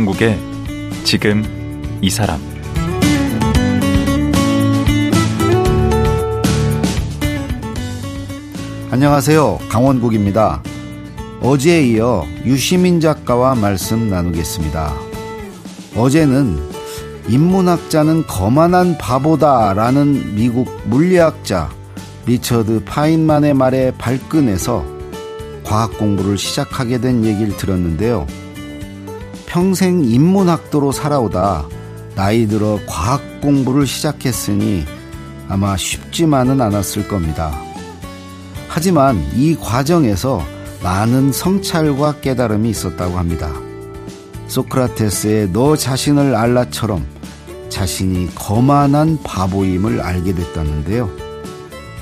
강원국의 지금 이 사람 안녕하세요. 강원국입니다. 어제에 이어 유시민 작가와 말씀 나누겠습니다. 어제는 인문학자는 거만한 바보다라는 미국 물리학자 리처드 파인만의 말에 발끈해서 과학 공부를 시작하게 된 얘기를 들었는데요. 평생 인문학도로 살아오다 나이 들어 과학 공부를 시작했으니 아마 쉽지만은 않았을 겁니다. 하지만 이 과정에서 많은 성찰과 깨달음이 있었다고 합니다. 소크라테스의 너 자신을 알라처럼 자신이 거만한 바보임을 알게 됐다는데요.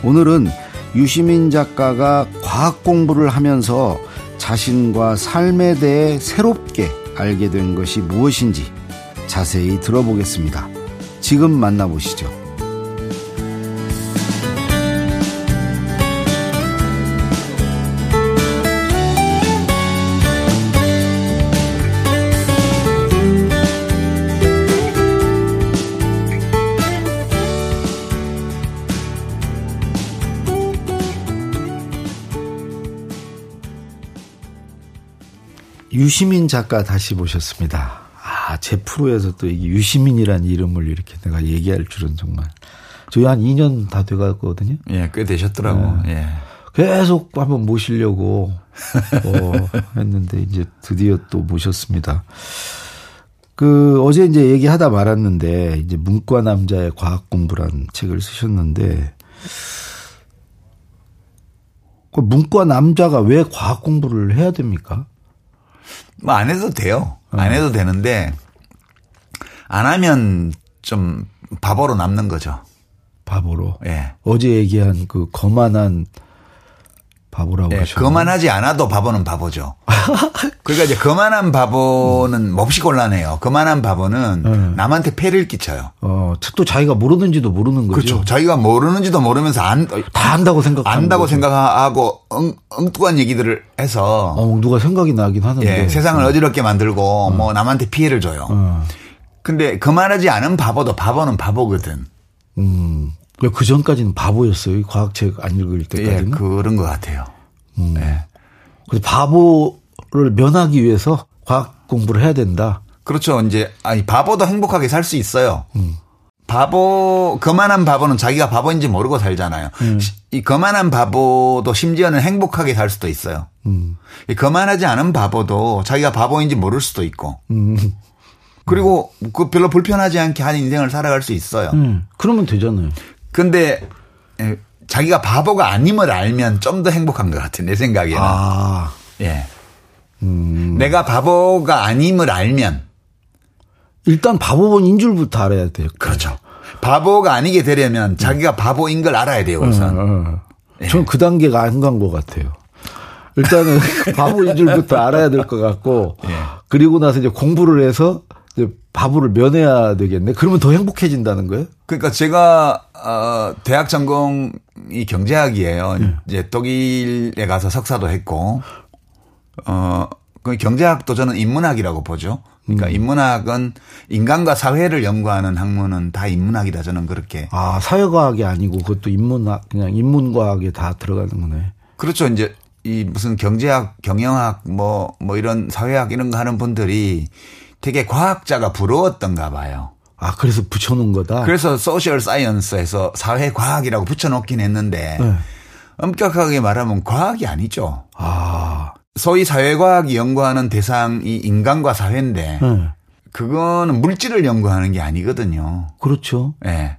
오늘은 유시민 작가가 과학 공부를 하면서 자신과 삶에 대해 새롭게 알게 된 것이 무엇인지 자세히 들어보겠습니다. 지금 만나보시죠. 유시민 작가 다시 모셨습니다. 아, 제 프로에서 또 이게 유시민이라는 이름을 이렇게 내가 얘기할 줄은 정말. 저희 한 2년 다 돼가거든요. 예, 꽤 되셨더라고. 네. 예. 계속 한번 모시려고 어, 했는데 이제 드디어 또 모셨습니다. 그 어제 이제 얘기하다 말았는데 이제 문과 남자의 과학 공부란 책을 쓰셨는데 그 문과 남자가 왜 과학 공부를 해야 됩니까? 뭐 안 해도 돼요. 안 해도 되는데 안 하면 좀 바보로 남는 거죠. 바보로. 예. 어제 얘기한 그 거만한 바보라고 예, 하셨 거만하지 않아도 바보는 바보죠. 그러니까 이제 거만한 바보는 몹시 곤란해요. 거만한 바보는 네. 남한테 폐를 끼쳐요. 어, 또 자기가 모르는지도 모르는 거죠. 그렇죠. 자기가 모르는지도 모르면서 안, 다 안다고 생각하는 안다고 거죠. 생각하고 엉, 엉뚱한 얘기들을 해서 어, 누가 생각이 나긴 하는데. 예, 세상을 어지럽게 만들고 뭐 남한테 피해를 줘요. 어. 근데 거만하지 않은 바보도 바보는 바보거든. 음. 그 전까지는 바보였어요. 이 과학책 안 읽을 예, 때까지는. 그런 것 같아요. 예. 그래서 바보를 면하기 위해서 과학 공부를 해야 된다. 그렇죠. 이제 아니 바보도 행복하게 살 수 있어요. 바보 거만한 바보는 자기가 바보인지 모르고 살잖아요. 시- 이 거만한 바보도 심지어는 행복하게 살 수도 있어요. 이 거만하지 않은 바보도 자기가 바보인지 모를 수도 있고. 그리고 그 별로 불편하지 않게 한 인생을 살아갈 수 있어요. 음. 그러면 되잖아요. 근데 에, 자기가 바보가 아님을 알면 좀 더 행복한 것 같아요. 내 생각에는. 아. 예. 내가 바보가 아님을 알면 일단 바보인 줄부터 알아야 돼요. 그렇죠. 바보가 아니게 되려면 자기가 바보인 걸 알아야 돼요, 우선. 어, 예. 저는 그 단계가 안 간 것 같아요. 일단은 바보인 줄부터 알아야 될 것 같고, 예. 그리고 나서 이제 공부를 해서 바보를 면해야 되겠네. 그러면 더 행복해진다는 거예요? 그러니까 제가 어 대학 전공이 경제학이에요. 이제 독일에 가서 석사도 했고 어 그 경제학도 저는 인문학이라고 보죠. 그러니까 인문학은 인간과 사회를 연구하는 학문은 다 인문학이다 저는 그렇게. 아, 사회과학이 아니고 그것도 인문학, 그냥 인문과학에 다 들어가는 거네. 그렇죠. 이제 이 무슨 경제학, 경영학 뭐 뭐 이런 사회학 이런 거 하는 분들이 되게 과학자가 부러웠던가 봐요. 아, 그래서 붙여놓은 거다? 그래서 social science에서 사회 과학이라고 붙여놓긴 했는데 네. 엄격하게 말하면 과학이 아니죠. 아, 소위 사회과학이 연구하는 대상이 인간과 사회인데 네. 그거는 물질을 연구하는 게 아니거든요. 그렇죠. 예.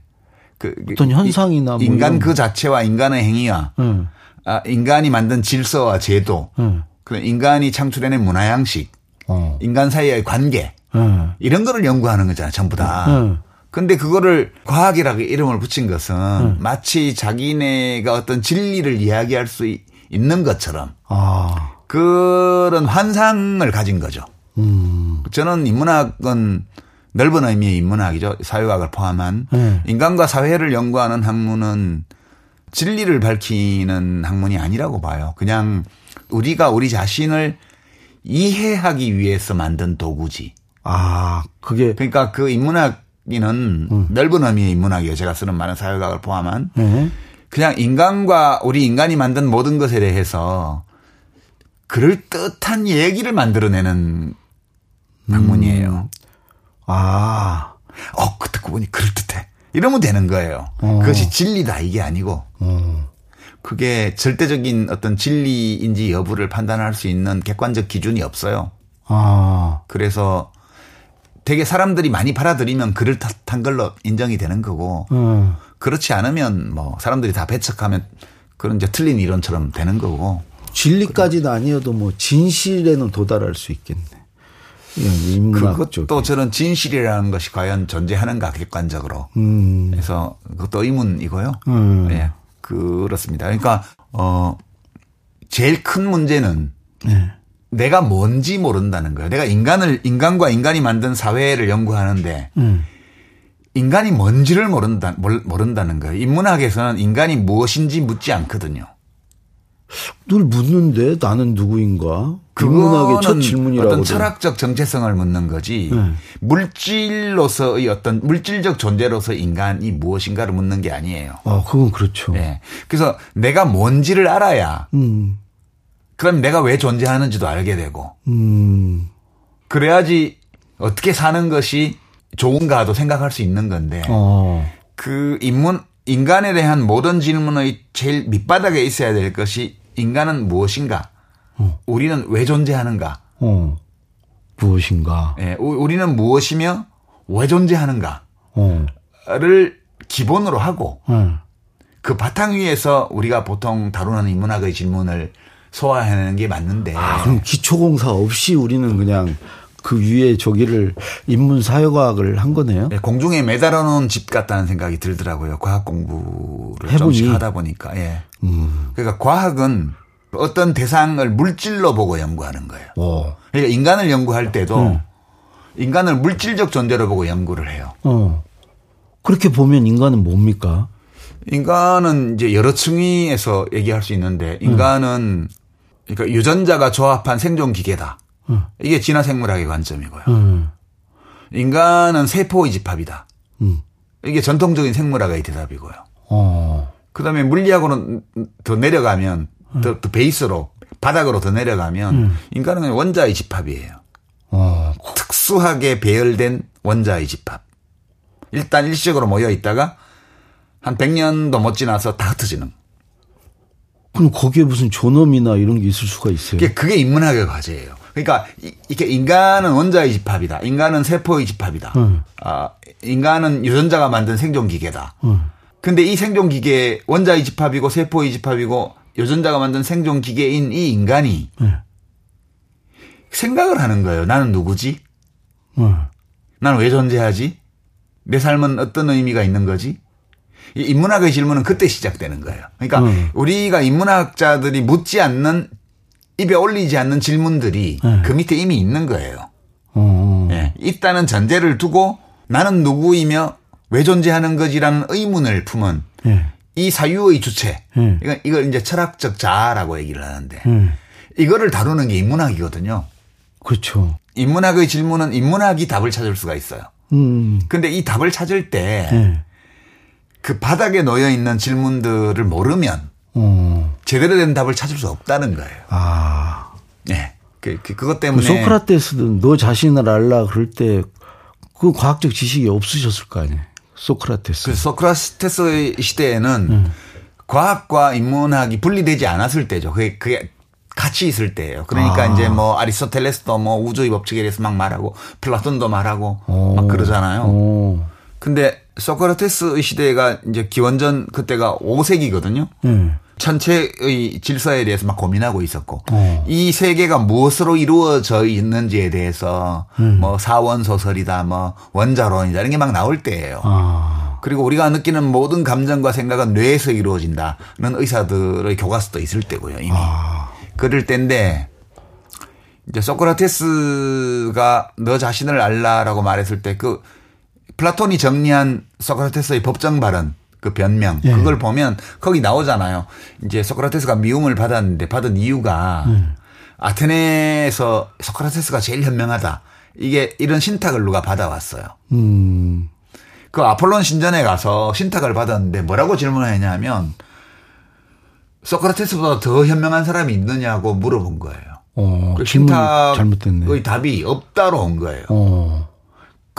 그, 그 어떤 현상이나 뭐 인간 이런- 그 자체와 인간의 행위와 네. 아, 인간이 만든 질서와 제도, 네. 그 인간이 창출해낸 문화 양식, 어. 인간 사이의 관계 네. 이런 거를 연구하는 거잖아요, 전부 다. 네. 근데 그거를 과학이라고 이름을 붙인 것은 마치 자기네가 어떤 진리를 이야기할 수 이- 있는 것처럼 아, 그런 환상을 가진 거죠. 음. 저는 인문학은 넓은 의미의 인문학이죠. 사회학을 포함한 네. 인간과 사회를 연구하는 학문은 진리를 밝히는 학문이 아니라고 봐요. 그냥 우리가 우리 자신을 이해하기 위해서 만든 도구지. 아, 그게 그러니까 그 인문학이는 음. 넓은 의미의 인문학이에요. 제가 쓰는 많은 사회학을 포함한 네. 그냥 인간과 우리 인간이 만든 모든 것에 대해서 그럴 듯한 얘기를 만들어내는 학문이에요. 아, 어, 그 듣고 보니 그럴 듯해. 이러면 되는 거예요. 어. 그것이 진리다 이게 아니고 어. 그게 절대적인 어떤 진리인지 여부를 판단할 수 있는 객관적 기준이 없어요. 아, 그래서 되게 사람들이 많이 받아들이면 그럴듯한 걸로 인정이 되는 거고 어. 그렇지 않으면 뭐 사람들이 다 배척하면 그런 이제 틀린 이론처럼 되는 거고 진리까지는 아니어도 뭐 진실에는 도달할 수 있겠네. 쪽. 그것도 저는 진실이라는 것이 과연 존재하는가 객관적으로 음. 그래서 그것도 의문이고요. 음. 예. 그렇습니다. 그러니까 어 제일 큰 문제는 네. 내가 뭔지 모른다는 거예요. 내가 인간을 인간과 인간이 만든 사회를 연구하는데 음. 인간이 뭔지를 모른다 몰- 모른다는 거예요. 인문학에서는 인간이 무엇인지 묻지 않거든요. 늘 묻는데 나는 누구인가? 인문학의 첫 질문이라고. 어떤 철학적 정체성을 묻는 거지 네. 물질로서의 어떤 물질적 존재로서 인간이 무엇인가를 묻는 게 아니에요. 아, 그건 그렇죠. 예. 그래서 내가 뭔지를 알아야 음. 그럼 내가 왜 존재하는지도 알게 되고 음. 그래야지 어떻게 사는 것이 좋은가도 생각할 수 있는 건데 어. 그 인문 인간에 대한 모든 질문의 제일 밑바닥에 있어야 될 것이 인간은 무엇인가? 우리는 왜 존재하는가? 어. 무엇인가? 예, 우- 우리는 무엇이며 왜 존재하는가를 어. 기본으로 하고 어. 그 바탕 위에서 우리가 보통 다루는 인문학의 질문을 소화하는 게 맞는데 아, 그럼 기초공사 없이 우리는 그냥 그 위에 저기를 인문 사회과학을 한 거네요. 예, 공중에 매달아 놓은 집 같다는 생각이 들더라고요. 과학 공부를 해보니. 하다 보니까. 예. 음. 그러니까 과학은 어떤 대상을 물질로 보고 연구하는 거예요. 어. 그러니까 인간을 연구할 때도 음. 인간을 물질적 존재로 보고 연구를 해요. 어. 그렇게 보면 인간은 뭡니까? 인간은 이제 여러 층위에서 얘기할 수 있는데 인간은 그러니까 유전자가 조합한 생존 기계다. 음. 이게 진화 생물학의 관점이고요. 음. 인간은 세포의 집합이다. 음. 이게 전통적인 생물학의 대답이고요. 어. 그 다음에 물리학으로는 더 내려가면 더, 더 베이스로 바닥으로 더 내려가면 인간은 원자의 집합이에요. 어. 특수하게 배열된 원자의 집합. 일단 일시적으로 모여 있다가 한 100년도 못 지나서 다 흩어지는. 그럼 거기에 무슨 존엄이나 이런 게 있을 수가 있어요. 그게, 그게 인문학의 과제예요. 그러니까 이- 이게 인간은 원자의 집합이다. 인간은 세포의 집합이다. 음. 아, 인간은 유전자가 만든 생존 기계다. 음. 근데 이 생존 기계 원자의 집합이고 세포의 집합이고 유전자가 만든 생존 기계인 이 인간이 네. 생각을 하는 거예요. 나는 누구지? 어. 나는 왜 존재하지? 내 삶은 어떤 의미가 있는 거지? 이 인문학의 질문은 그때 시작되는 거예요. 그러니까 음. 우리가 인문학자들이 묻지 않는 입에 올리지 않는 질문들이 네. 그 밑에 이미 있는 거예요. 어. 예. 있다는 전제를 두고 나는 누구이며 왜 존재하는 거지라는 의문을 품은 예. 이 사유의 주체. 음. 이건 이걸 이제 철학적 자아라고 얘기를 하는데 음. 이거를 다루는 게 인문학이거든요. 그렇죠. 인문학의 질문은 인문학이 답을 찾을 수가 있어요. 음. 근데 이 답을 찾을 때 예. 그 바닥에 놓여 있는 질문들을 모르면 어. 제대로 된 답을 찾을 수 없다는 거예요. 아. 예. 그, 그, 그것 그 때문에. 소크라테스도 너 자신을 알라 그럴 때 그 과학적 지식이 없으셨을 거 아니에요. 소크라테스. 그 소크라테스의 시대에는 음. 과학과 인문학이 분리되지 않았을 때죠. 그게, 그게 같이 있을 때예요. 그러니까 아. 이제 뭐 아리스토텔레스도 뭐 우주의 법칙에 대해서 막 말하고 플라톤도 말하고 어. 막 그러잖아요. 어. 근데 소크라테스의 시대가 이제 기원전 그때가 5세기거든요. 예. 천체의 질서에 대해서 막 고민하고 있었고 어. 이 세계가 무엇으로 이루어져 있는지에 대해서 음. 뭐 사원 소설이다 뭐 원자론이다 이런 게 막 나올 때예요. 아. 그리고 우리가 느끼는 모든 감정과 생각은 뇌에서 이루어진다는 의사들의 교과서도 있을 때고요 이미 아. 그럴 때인데 이제 소크라테스가 너 자신을 알라라고 말했을 때그 플라톤이 정리한 소크라테스의 법정 발언 그 변명 예. 그걸 보면 거기 나오잖아요. 이제 소크라테스가 미움을 받았는데 받은 이유가 아테네에서 소크라테스가 제일 현명하다. 이게 이런 신탁을 누가 받아왔어요. 음. 그 아폴론 신전에 가서 신탁을 받았는데 뭐라고 질문했냐면 소크라테스보다 더 현명한 사람이 있느냐고 물어본 거예요. 어, 그 질문 신탁의 잘못됐네. 답이 없다로 온 거예요. 어.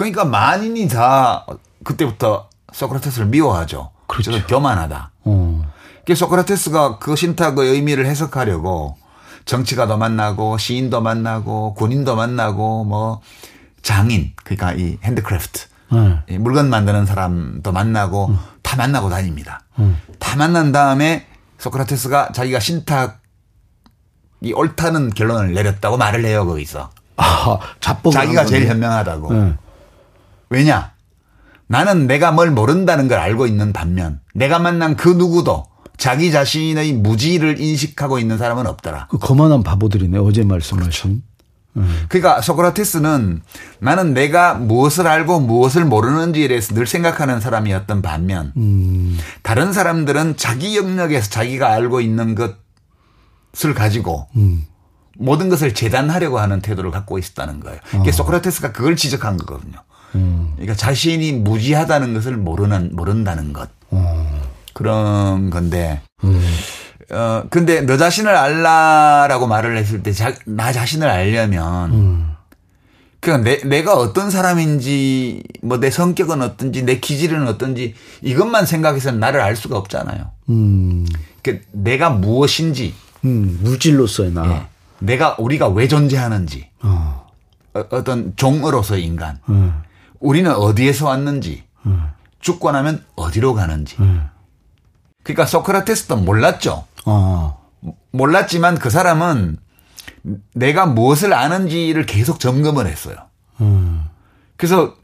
그러니까 만인이 다 그때부터 소크라테스를 미워하죠. 그렇죠. 교만하다. 어. 그 소크라테스가 그 신탁의 의미를 해석하려고 정치가도 만나고 시인도 만나고 군인도 만나고 뭐 장인 그러니까 이 handcraft 네. 이 물건 만드는 사람도 만나고 다 만나고 다닙니다. 음. 다 만난 다음에 소크라테스가 자기가 신탁이 옳다는 결론을 내렸다고 말을 해요 거기서 아, 자기가 한 제일. 현명하다고. 네. 왜냐? 나는 내가 뭘 모른다는 걸 알고 있는 반면 내가 만난 그 누구도 자기 자신의 무지를 인식하고 있는 사람은 없더라. 그 거만한 바보들이네. 어제 말씀하신. 그러니까 소크라테스는 나는 내가 무엇을 알고 무엇을 모르는지에 대해서 늘 생각하는 사람이었던 반면 음. 다른 사람들은 자기 영역에서 자기가 알고 있는 것을 가지고 음. 모든 것을 재단하려고 하는 태도를 갖고 있었다는 거예요. 그게 소크라테스가 그걸 지적한 거거든요. 음. 그러니까 자신이 무지하다는 것을 모르는 모른다는 것 어. 그런 건데 음. 어 근데 너 자신을 알라라고 말을 했을 때 나 자신을 알려면 음. 그냥 내, 내가 어떤 사람인지 뭐 내 성격은 어떤지 내 기질은 어떤지 이것만 생각해서는 나를 알 수가 없잖아요. 음. 그 내가 무엇인지 음. 물질로서의 나. 예. 내가 우리가 왜 존재하는지 어. 어, 어떤 종으로서의 인간 음. 우리는 어디에서 왔는지 음. 죽고 나면 어디로 가는지 음. 그러니까 소크라테스도 몰랐죠. 어. 몰랐지만 그 사람은 내가 무엇을 아는지를 계속 점검을 했어요. 음. 그래서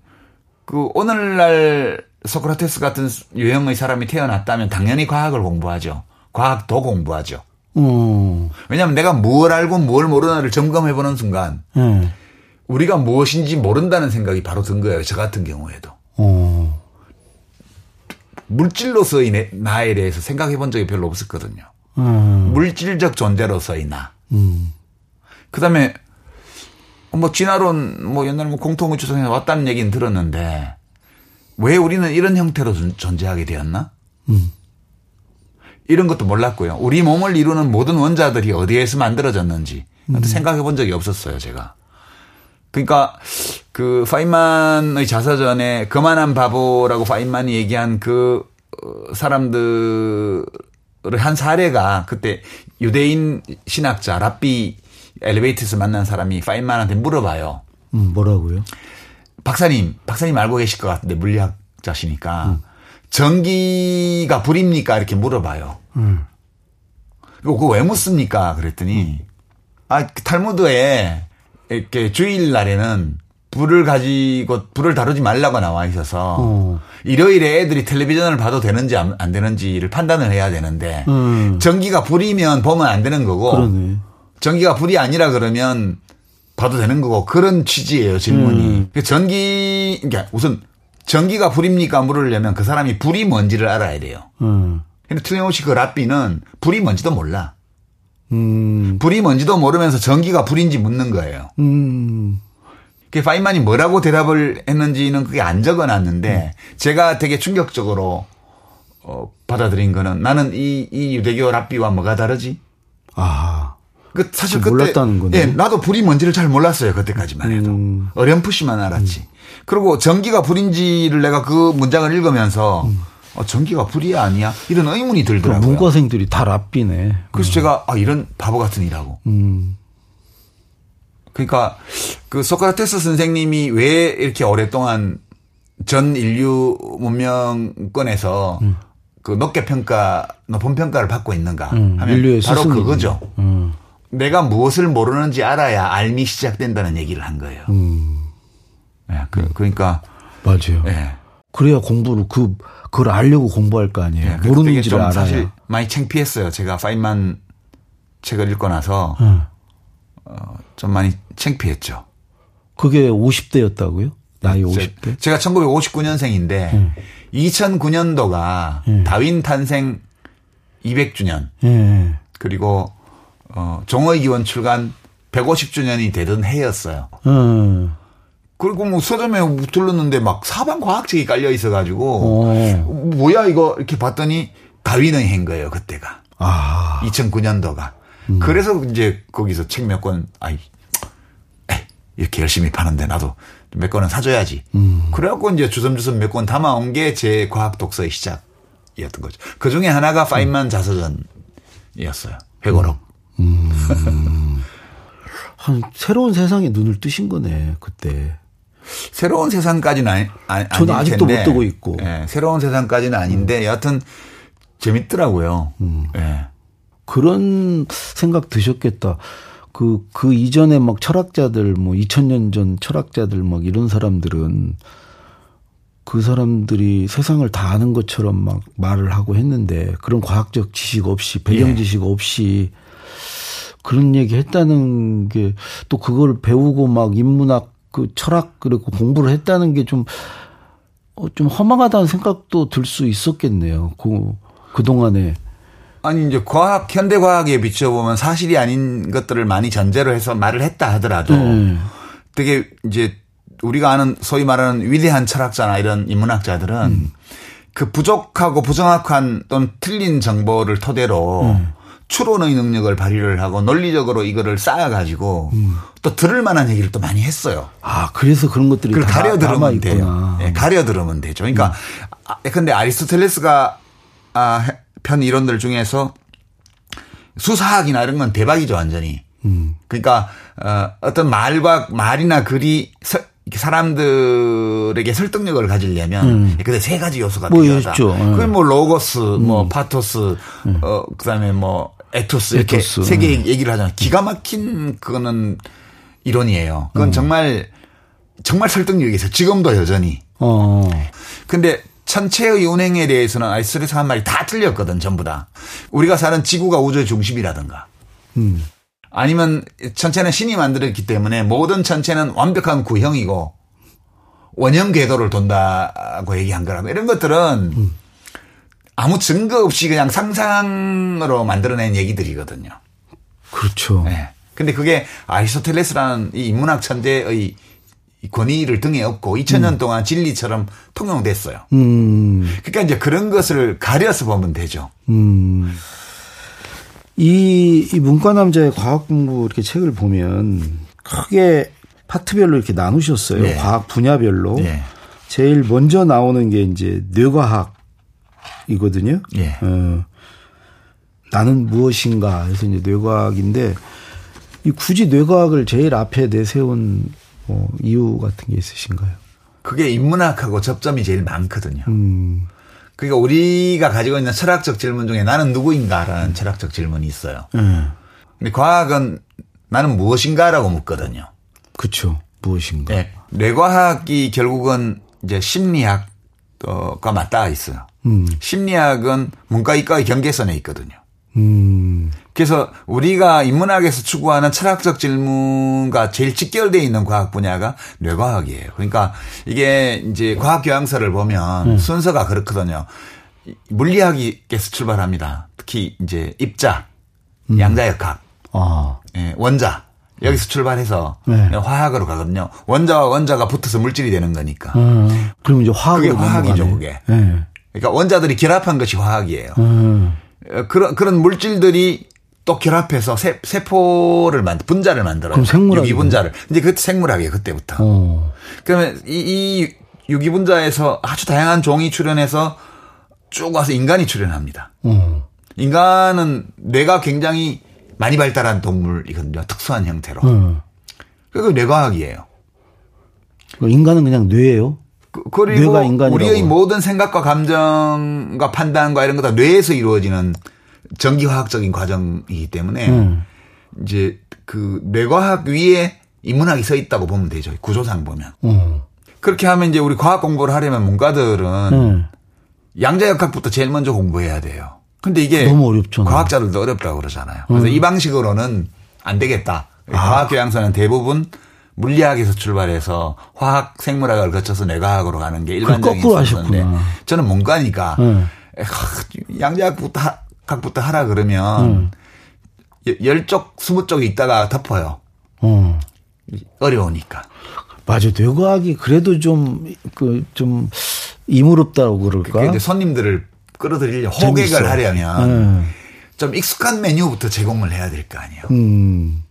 그 오늘날 소크라테스 같은 유형의 사람이 태어났다면 당연히 과학을 공부하죠. 과학도 공부하죠. 어. 왜냐하면 내가 뭘 알고 뭘 모르나를 점검해보는 순간 예. 우리가 무엇인지 모른다는 생각이 바로 든 거예요. 저 같은 경우에도. 어. 물질로서의 내- 나에 대해서 생각해 본 적이 별로 없었거든요. 음. 물질적 존재로서의 나. 음. 그 다음에 뭐 진화론 뭐 옛날에 뭐 공통조상에서 왔다는 얘기는 들었는데 왜 우리는 이런 형태로 존- 존재하게 되었나? 음. 이런 것도 몰랐고요. 우리 몸을 이루는 모든 원자들이 어디에서 만들어졌는지 생각해 본 적이 없었어요, 제가. 그러니까 그 파인만의 자서전에 그만한 바보라고 파인만이 얘기한 그 어, 사람들의 한 사례가 그때 유대인 신학자 라비 엘리베이터에서 만난 사람이 파인만한테 물어봐요. 음. 뭐라고요? 박사님, 박사님 알고 계실 것 같은데 물리학자시니까 전기가 불입니까? 이렇게 물어봐요. 음. 그거 왜 묻습니까? 그랬더니 아 그 탈무드에 이렇게 주일 날에는 불을 가지고 불을 다루지 말라고 나와 있어서 어. 일요일에 애들이 텔레비전을 봐도 되는지 안, 안 되는지를 판단을 해야 되는데 음. 전기가 불이면 보면 안 되는 거고 그러네. 전기가 불이 아니라 그러면 봐도 되는 거고 그런 취지예요 질문이. 음. 그 전기 그러니까 우선 전기가 불입니까 물으려면 그 사람이 불이 뭔지를 알아야 돼요. 음. 근데 틀림없이 그 라삐는 불이 뭔지도 몰라. 음. 불이 뭔지도 모르면서 전기가 불인지 묻는 거예요. 음. 그 파인만이 뭐라고 대답을 했는지는 그게 안 적어놨는데 제가 되게 충격적으로 어, 받아들인 거는 나는 이, 이 유대교 랍비와 뭐가 다르지? 아. 그 사실 그 그때 몰랐다는 거네. 예, 나도 불이 뭔지를 잘 몰랐어요 그때까지만 해도 음. 어렴풋이만 알았지. 그리고 전기가 불인지를 내가 그 문장을 읽으면서 어, 전기가 불이 아니야 이런 의문이 그 들더라고요. 문과생들이 다 랍비네. 그래서 제가 아 이런 바보 같은 일하고 음. 그러니까 그 소크라테스 선생님이 왜 이렇게 오랫동안 전 인류 문명권에서 그 높게 평가 높은 평가를 받고 있는가 음. 하면 바로. 그거죠. 음. 내가 무엇을 모르는지 알아야 알미 시작된다는 얘기를 한 거예요. 음. 예, 그, 그러니까 맞아요. 예. 그래야 공부를 그 그걸 알려고 공부할 거 아니에요. 예, 그때 되게 모르는지를 좀 알아야. 사실 많이 창피했어요. 제가 파인만 책을 읽고 나서 응. 좀 많이 창피했죠. 그게 50대였다고요? 나이 50대? 제가 1959년생인데 2009년도가 다윈 탄생 200주년 예. 예. 그리고 어, 종의 기원 출간 150주년이 되던 해였어요. 음. 그리고 뭐 서점에 들렀는데 막 사방 과학책이 깔려 있어가지고 어. 뭐야 이거 이렇게 봤더니 다윈의 행 거예요 그때가 아. 2009년도가 음. 그래서 이제 거기서 책 몇 권 아이 에이, 이렇게 열심히 파는데 나도 몇 권은 사줘야지. 음. 그래갖고 이제 주섬주섬 몇 권 담아온 게 제 과학 독서의 시작이었던 거죠. 그 중에 하나가 파인만 자서전이었어요. 회고록. 음. 한 새로운 세상에 눈을 뜨신 거네 그때. 새로운 세상까지는 아니, 아니 저는 아직도 텐데, 못 뜨고 있고. 예, 새로운 세상까지는 아닌데 음. 여하튼 재밌더라고요. 음. 예. 그런 생각 드셨겠다. 그, 그 이전에 막 철학자들, 뭐 2000년 전 철학자들 막 이런 사람들은 그 사람들이 세상을 다 아는 것처럼 막 말을 하고 했는데 그런 과학적 지식 없이 배경 예. 지식 없이 그런 얘기 했다는 게 또 그걸 배우고 막 인문학 그 철학 그리고 공부를 했다는 게좀 어, 좀 허망하다는 생각도 들 수 있었겠네요. 그, 그 동안에. 아니 이제 과학 현대 과학에 비춰보면 사실이 아닌 것들을 많이 전제로 해서 말을 했다 하더라도 네. 되게 이제 우리가 아는 소위 말하는 위대한 철학자나 이런 인문학자들은 음. 그 부족하고 부정확한 또는 틀린 정보를 토대로 음. 추론의 능력을 발휘를 하고 논리적으로 이거를 쌓아가지고 음. 또 들을 만한 얘기를 또 많이 했어요. 아 그래서 그런 것들이 그걸 가려 들으면 돼요. 네, 가려 들으면 되죠. 그러니까 음. 근데 아리스토텔레스가 아, 편 이론들 중에서 수사학이나 이런 건 대박이죠 완전히. 음. 그러니까 어, 어떤 말과 말이나 글이 서, 사람들에게 설득력을 가지려면 음. 근데 세 가지 요소가 뭐 필요하다. 음. 그게 뭐 로고스, 뭐 음. 뭐 파토스, 음. 어 그다음에 뭐 에토스 이렇게 세개 얘기를 하잖아요. 기가 막힌 그거는 이론이에요. 그건 음. 정말 정말 설득력이 있어요. 지금도 여전히. 어. 근데 천체의 운행에 대해서는 아이스레스 한 말이 다 틀렸거든, 전부 다. 우리가 사는 지구가 우주의 중심이라든가. 음. 아니면 천체는 신이 만들었기 때문에 모든 천체는 완벽한 구형이고 원형 궤도를 돈다고 얘기한 거라고. 이런 것들은 음. 아무 증거 없이 그냥 상상으로 만들어낸 얘기들이거든요. 그렇죠. 네. 근데 그게 아리스토텔레스라는 이 인문학 천재의 권위를 등에 업고 2000년 음. 동안 진리처럼 통용됐어요. 음. 그러니까 이제 그런 것을 가려서 보면 되죠. 음. 이, 이 문과 남자의 과학 공부 이렇게 책을 보면 크게 파트별로 이렇게 나누셨어요. 네. 과학 분야별로. 네. 제일 먼저 나오는 게 이제 뇌과학 이거든요. 네. 어, 나는 무엇인가 해서 이제 뇌과학인데 이 굳이 뇌과학을 제일 앞에 내세운 뭐 이유 같은 게 있으신가요? 그게 인문학하고 접점이 제일 많거든요. 음. 그러니까 우리가 가지고 있는 철학적 질문 중에 나는 누구인가라는 철학적 질문이 있어요. 음. 근데 과학은 나는 무엇인가라고 묻거든요. 그렇죠. 무엇인가. 네. 뇌과학이 결국은 이제 심리학과 맞닿아 있어요. 음. 심리학은 문과이과의 경계선에 있거든요. 음. 그래서 우리가 인문학에서 추구하는 철학적 질문과 제일 직결되어 있는 과학 분야가 뇌과학이에요. 그러니까 이게 이제 과학 교양서를 보면 음. 순서가 그렇거든요. 물리학에서 출발합니다. 특히 이제 입자, 음. 양자역학, 아. 예, 원자 여기서 출발해서 네. 화학으로 가거든요. 원자와 원자가 붙어서 물질이 되는 거니까. 음. 그럼 이제 화학이 화학이죠, 그게. 네. 그러니까 원자들이 결합한 것이 화학이에요. 음. 어, 그런 그런 물질들이 또 결합해서 세, 세포를 만 분자를 만들어요. 그럼 생물학 유기분자를. 이제 그 생물학이에요 그때부터. 어. 그러면 이, 이 유기분자에서 아주 다양한 종이 출현해서 쭉 와서 인간이 출현합니다. 어. 인간은 뇌가 굉장히 많이 발달한 동물이거든요. 특수한 형태로. 어. 그리고 뇌과학이에요. 인간은 그냥 뇌예요? 그, 그리고 우리의 모든 생각과 감정과 판단과 이런 거 다 뇌에서 이루어지는 전기화학적인 과정이기 때문에 음. 이제 그 뇌과학 위에 인문학이 서 있다고 보면 되죠. 구조상 보면. 음. 그렇게 하면 이제 우리 과학 공부를 하려면 문과들은 음. 양자역학부터 제일 먼저 공부해야 돼요. 근데 이게 너무 어렵잖아요. 과학자들도 어렵다고 그러잖아요. 그래서 음. 이 방식으로는 안 되겠다. 아. 과학 교양서는 대부분 물리학에서 출발해서 화학 생물학을 거쳐서 뇌과학으로 가는 게 일반적인 순서인데 저는 문과니까 음. 양자역부터 각부터 하라 그러면 음. 열쪽 스무 쪽에 있다가 덮어요. 음. 어려우니까. 맞아. 뇌과학이 그래도 좀, 그, 좀, 이무롭다고 그럴까? 그러니까 이제 손님들을 끌어들이려 호객을 재밌어. 하려면 네. 좀 익숙한 메뉴부터 제공을 해야 될 거 아니에요. 음,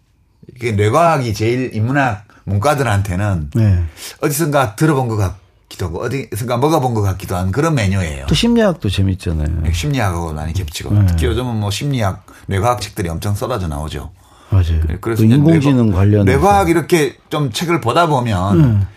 이게 뇌과학이 제일 인문학 문과들한테는 네. 어디선가 들어본 것 같기도 하고 어디선가 먹어본 것 같기도 한 그런 메뉴예요. 또 심리학도 재밌잖아요. 심리학하고 많이 겹치고 네. 특히 요즘은 뭐 심리학 뇌과학 책들이 엄청 쏟아져 나오죠. 맞아요. 그래서 또 이제 인공지능 관련. 뇌과학 이렇게 좀 책을 보다 보면 음.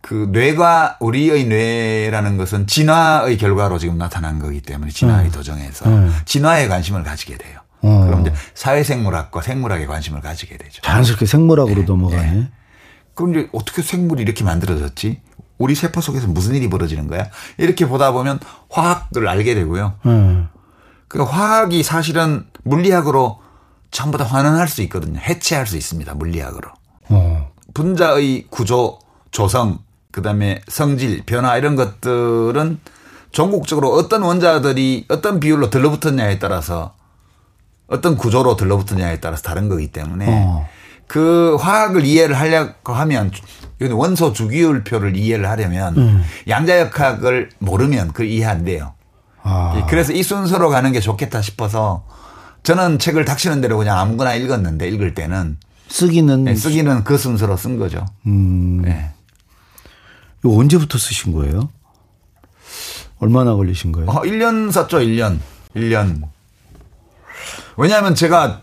그 뇌가 우리의 뇌라는 것은 진화의 결과로 지금 나타난 거기 때문에 진화의 도정에서 음. 진화에 관심을 가지게 돼요. 어. 그럼 이제 사회생물학과 생물학에 관심을 가지게 되죠. 자연스럽게 생물학으로 넘어가네. 그럼 이제 어떻게 생물이 이렇게 만들어졌지? 우리 세포 속에서 무슨 일이 벌어지는 거야? 이렇게 보다 보면 화학을 알게 되고요. 음. 그 화학이 사실은 물리학으로 전부 다 환원할 수 있거든요. 해체할 수 있습니다. 물리학으로. 어. 분자의 구조, 조성, 그다음에 성질, 변화 이런 것들은 전국적으로 어떤 원자들이 어떤 비율로 들러붙었냐에 따라서 어떤 구조로 들러붙었냐에 따라서 다른 거기 때문에 어. 그 화학을 이해를 하려고 하면 원소 주기율표를 이해를 하려면 음. 양자역학을 모르면 그걸 이해 안 돼요. 아. 그래서 이 순서로 가는 게 좋겠다 싶어서 저는 책을 닥치는 대로 그냥 아무거나 읽었는데 읽을 때는 쓰기는 네, 쓰기는 그 순서로 쓴 거죠. 음. 네. 이거 언제부터 쓰신 거예요? 얼마나 걸리신 거예요? 어, 1년 썼죠, 1년. 1년. 왜냐하면 제가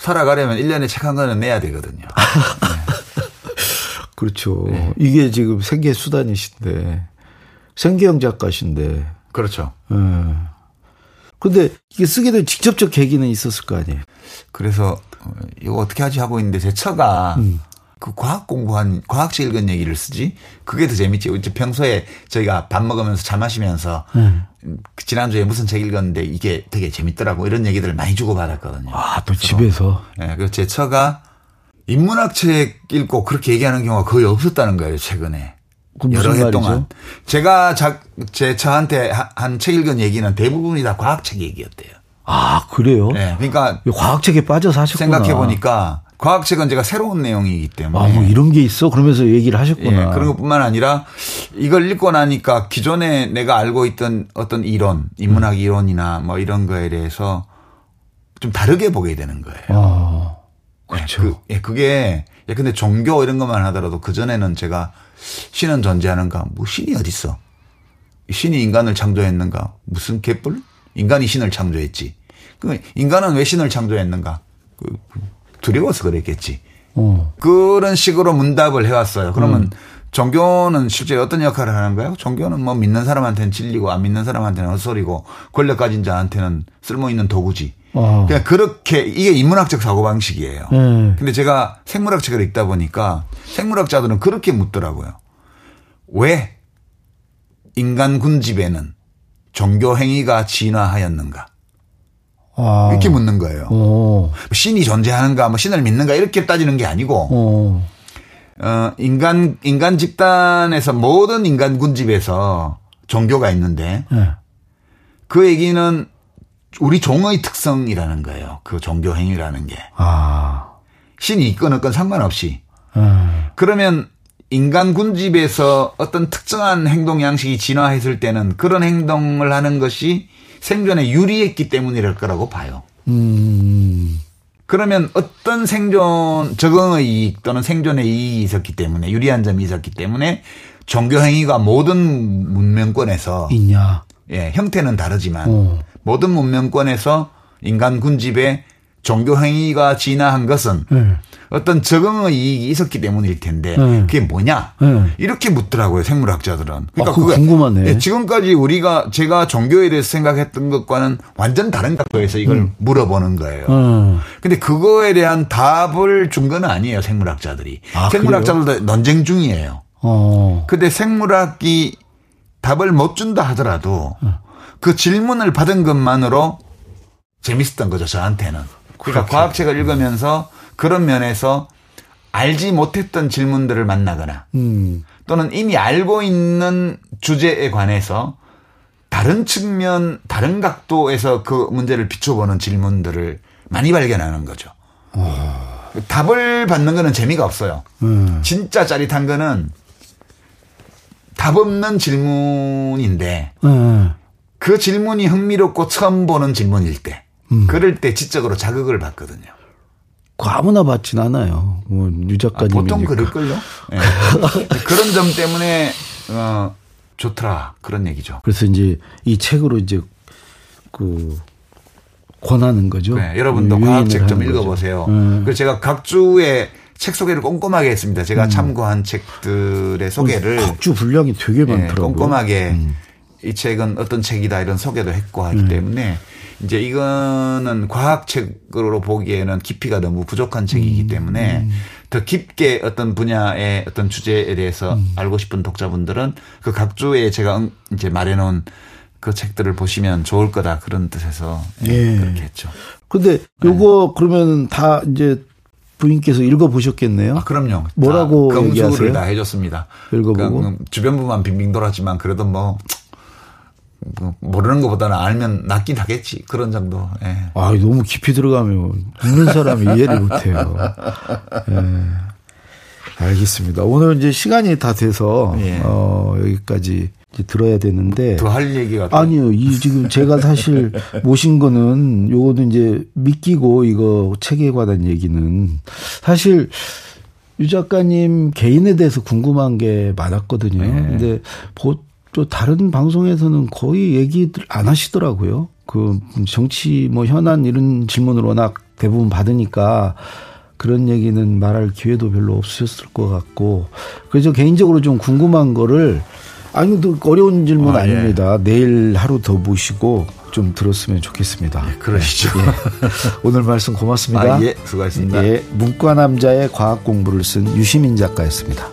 살아가려면 1년에 책 한 권은 내야 되거든요. 그렇죠. 네. 이게 지금 생계 수단이신데 생계형 작가신데. 그렇죠. 예. 근데 이게 쓰게 된 직접적 계기는 있었을 거 아니에요. 그래서 어, 이거 어떻게 하지 하고 있는데 제 처가 음. 그 과학 공부한 과학책 읽은 얘기를 쓰지 그게 더 재밌지. 이제 평소에 저희가 밥 먹으면서 차 마시면서 음. 그 지난주에 무슨 책 읽었는데 이게 되게 재밌더라고 이런 얘기들을 많이 주고 받았거든요. 아, 또 집에서. 예, 그래서 제 처가 인문학 책 읽고 그렇게 얘기하는 경우가 거의 없었다는 거예요, 최근에. 여러 해 말이죠? 동안. 제가 자, 제 처한테 한 책 읽은 얘기는 대부분이 다 과학책 얘기였대요. 아, 그래요? 예, 그러니까 과학책에 빠져서 하셨구나. 생각해 보니까 과학책은 제가 새로운 내용이기 때문에. 아, 뭐 이런 게 있어? 그러면서 얘기를 하셨구나. 예, 그런 것뿐만 아니라 이걸 읽고 나니까 기존에 내가 알고 있던 어떤 이론, 인문학 이론이나 뭐 이런 거에 대해서 좀 다르게 보게 되는 거예요. 아, 예, 그렇죠. 그, 예, 그게, 예, 근데 종교 이런 것만 하더라도 그전에는 제가 신은 존재하는가? 뭐 신이 어딨어? 신이 인간을 창조했는가? 무슨 개뿔? 인간이 신을 창조했지. 그 인간은 왜 신을 창조했는가? 그 두려워서 그랬겠지. 어. 그런 식으로 문답을 해왔어요. 그러면 종교는 실제 어떤 역할을 하는 거예요? 종교는 뭐 믿는 사람한테는 진리고 안 믿는 사람한테는 헛소리고 권력 가진 자한테는 쓸모 있는 도구지. 아. 그냥 그렇게 이게 인문학적 사고 방식이에요. 네. 근데 제가 생물학 책을 읽다 보니까 생물학자들은 그렇게 묻더라고요. 왜 인간 군집에는 종교 행위가 진화하였는가? 아. 이렇게 묻는 거예요. 어. 신이 존재하는가, 뭐 신을 믿는가 이렇게 따지는 게 아니고 어. 어, 인간, 인간 집단에서 모든 인간 군집에서 종교가 있는데 예. 그 얘기는 우리 종의 특성이라는 거예요. 그 종교 행위라는 게. 아. 신이 있건 없건 상관없이. 예. 그러면 인간 군집에서 어떤 특정한 행동 양식이 진화했을 때는 그런 행동을 하는 것이 생존에 유리했기 때문이랄 거라고 봐요. 음. 그러면 어떤 생존 적응의 이익 또는 생존의 이익이 있었기 때문에 유리한 점이 있었기 때문에 종교 행위가 모든 문명권에서 있냐. 예, 형태는 다르지만 어. 모든 문명권에서 인간 군집에 종교 행위가 진화한 것은 예. 어떤 적응의 이익이 있었기 때문일 텐데 네. 그게 뭐냐 네. 이렇게 묻더라고요 생물학자들은. 그거 그게- 궁금하네. 예, 지금까지 우리가 제가 종교에 대해서 생각했던 것과는 완전 다른 각도에서 이걸 음. 물어보는 거예요. 어. 근데 그거에 대한 답을 준 건 아니에요 생물학자들이. 아, 생물학자들도 논쟁 중이에요. 어. 근데 생물학이 답을 못 준다 하더라도 어. 그 질문을 받은 것만으로 재밌었던 거죠 저한테는. 그러니까 그렇게. 과학책을 읽으면서 그런 면에서 알지 못했던 질문들을 만나거나 음. 또는 이미 알고 있는 주제에 관해서 다른 측면, 다른 각도에서 그 문제를 비춰보는 질문들을 많이 발견하는 거죠. 답을 받는 거는 재미가 없어요. 음. 진짜 짜릿한 거는 답 없는 질문인데 예. 그 질문이 흥미롭고 처음 보는 질문일 때 그럴 때 지적으로 자극을 받거든요. 그 아무나 받진 않아요. 뭐유 아, 작가님 보통 그럴걸요. 예. 그런 점 때문에 어, 좋더라 그런 얘기죠. 그래서 이제 이 책으로 이제 그 권하는 거죠. 네, 여러분도 유인을 과학책 좀. 읽어보세요. 음. 그래서 제가 각 주의 책 소개를 꼼꼼하게 했습니다. 제가 참고한 책들의 소개를 각주 분량이 되게 예, 많더라고요. 꼼꼼하게 음. 이 책은 어떤 책이다 이런 소개도 했고 하기 때문에 이제 이거는 과학책으로 보기에는 깊이가 너무 부족한 음. 책이기 때문에 더 깊게 어떤 분야의 어떤 주제에 대해서 음. 알고 싶은 독자분들은 그 각주에 제가 응- 이제 말해놓은 그 책들을 보시면 좋을 거다 그런 뜻에서 예, 예. 그렇게 했죠. 근데 네. 요거 그러면 다 이제 부인께서 읽어보셨겠네요. 아, 그럼요. 뭐라고 다 검수를 얘기하세요? 다 해줬습니다. 읽어보고? 그러니까 주변부만 빙빙 돌았지만 그래도 뭐, 뭐 모르는 것보다는 알면 낫긴 하겠지. 그런 정도. 예. 아, 너무 깊이 들어가면 읽는 사람이 이해를 못해요. 예. 알겠습니다. 오늘 이제 시간이 다 돼서 예. 어, 여기까지 이제 들어야 되는데 더 할 얘기가 또- 아니요. 이 지금 제가 사실 모신 거는 요거는 이제 믿기고 이거 책에 관한 얘기는 사실 유 작가님 개인에 대해서 궁금한 게 많았거든요. 네. 근데 보, 또 다른 방송에서는 거의 얘기들 안 하시더라고요. 그 정치 뭐 현안 이런 질문을 워낙 대부분 받으니까 그런 얘기는 말할 기회도 별로 없으셨을 것 같고 그래서 개인적으로 좀 궁금한 거를 아니 또 어려운 질문 아, 아, 예. 닙니다 내일 하루 더 모시고 좀 들었으면 좋겠습니다. 그러시죠. 예. 오늘 말씀 고맙습니다. 아, 예. 수고하셨습니다. 예, 문과 남자의 과학 공부를 쓴 유시민 작가였습니다.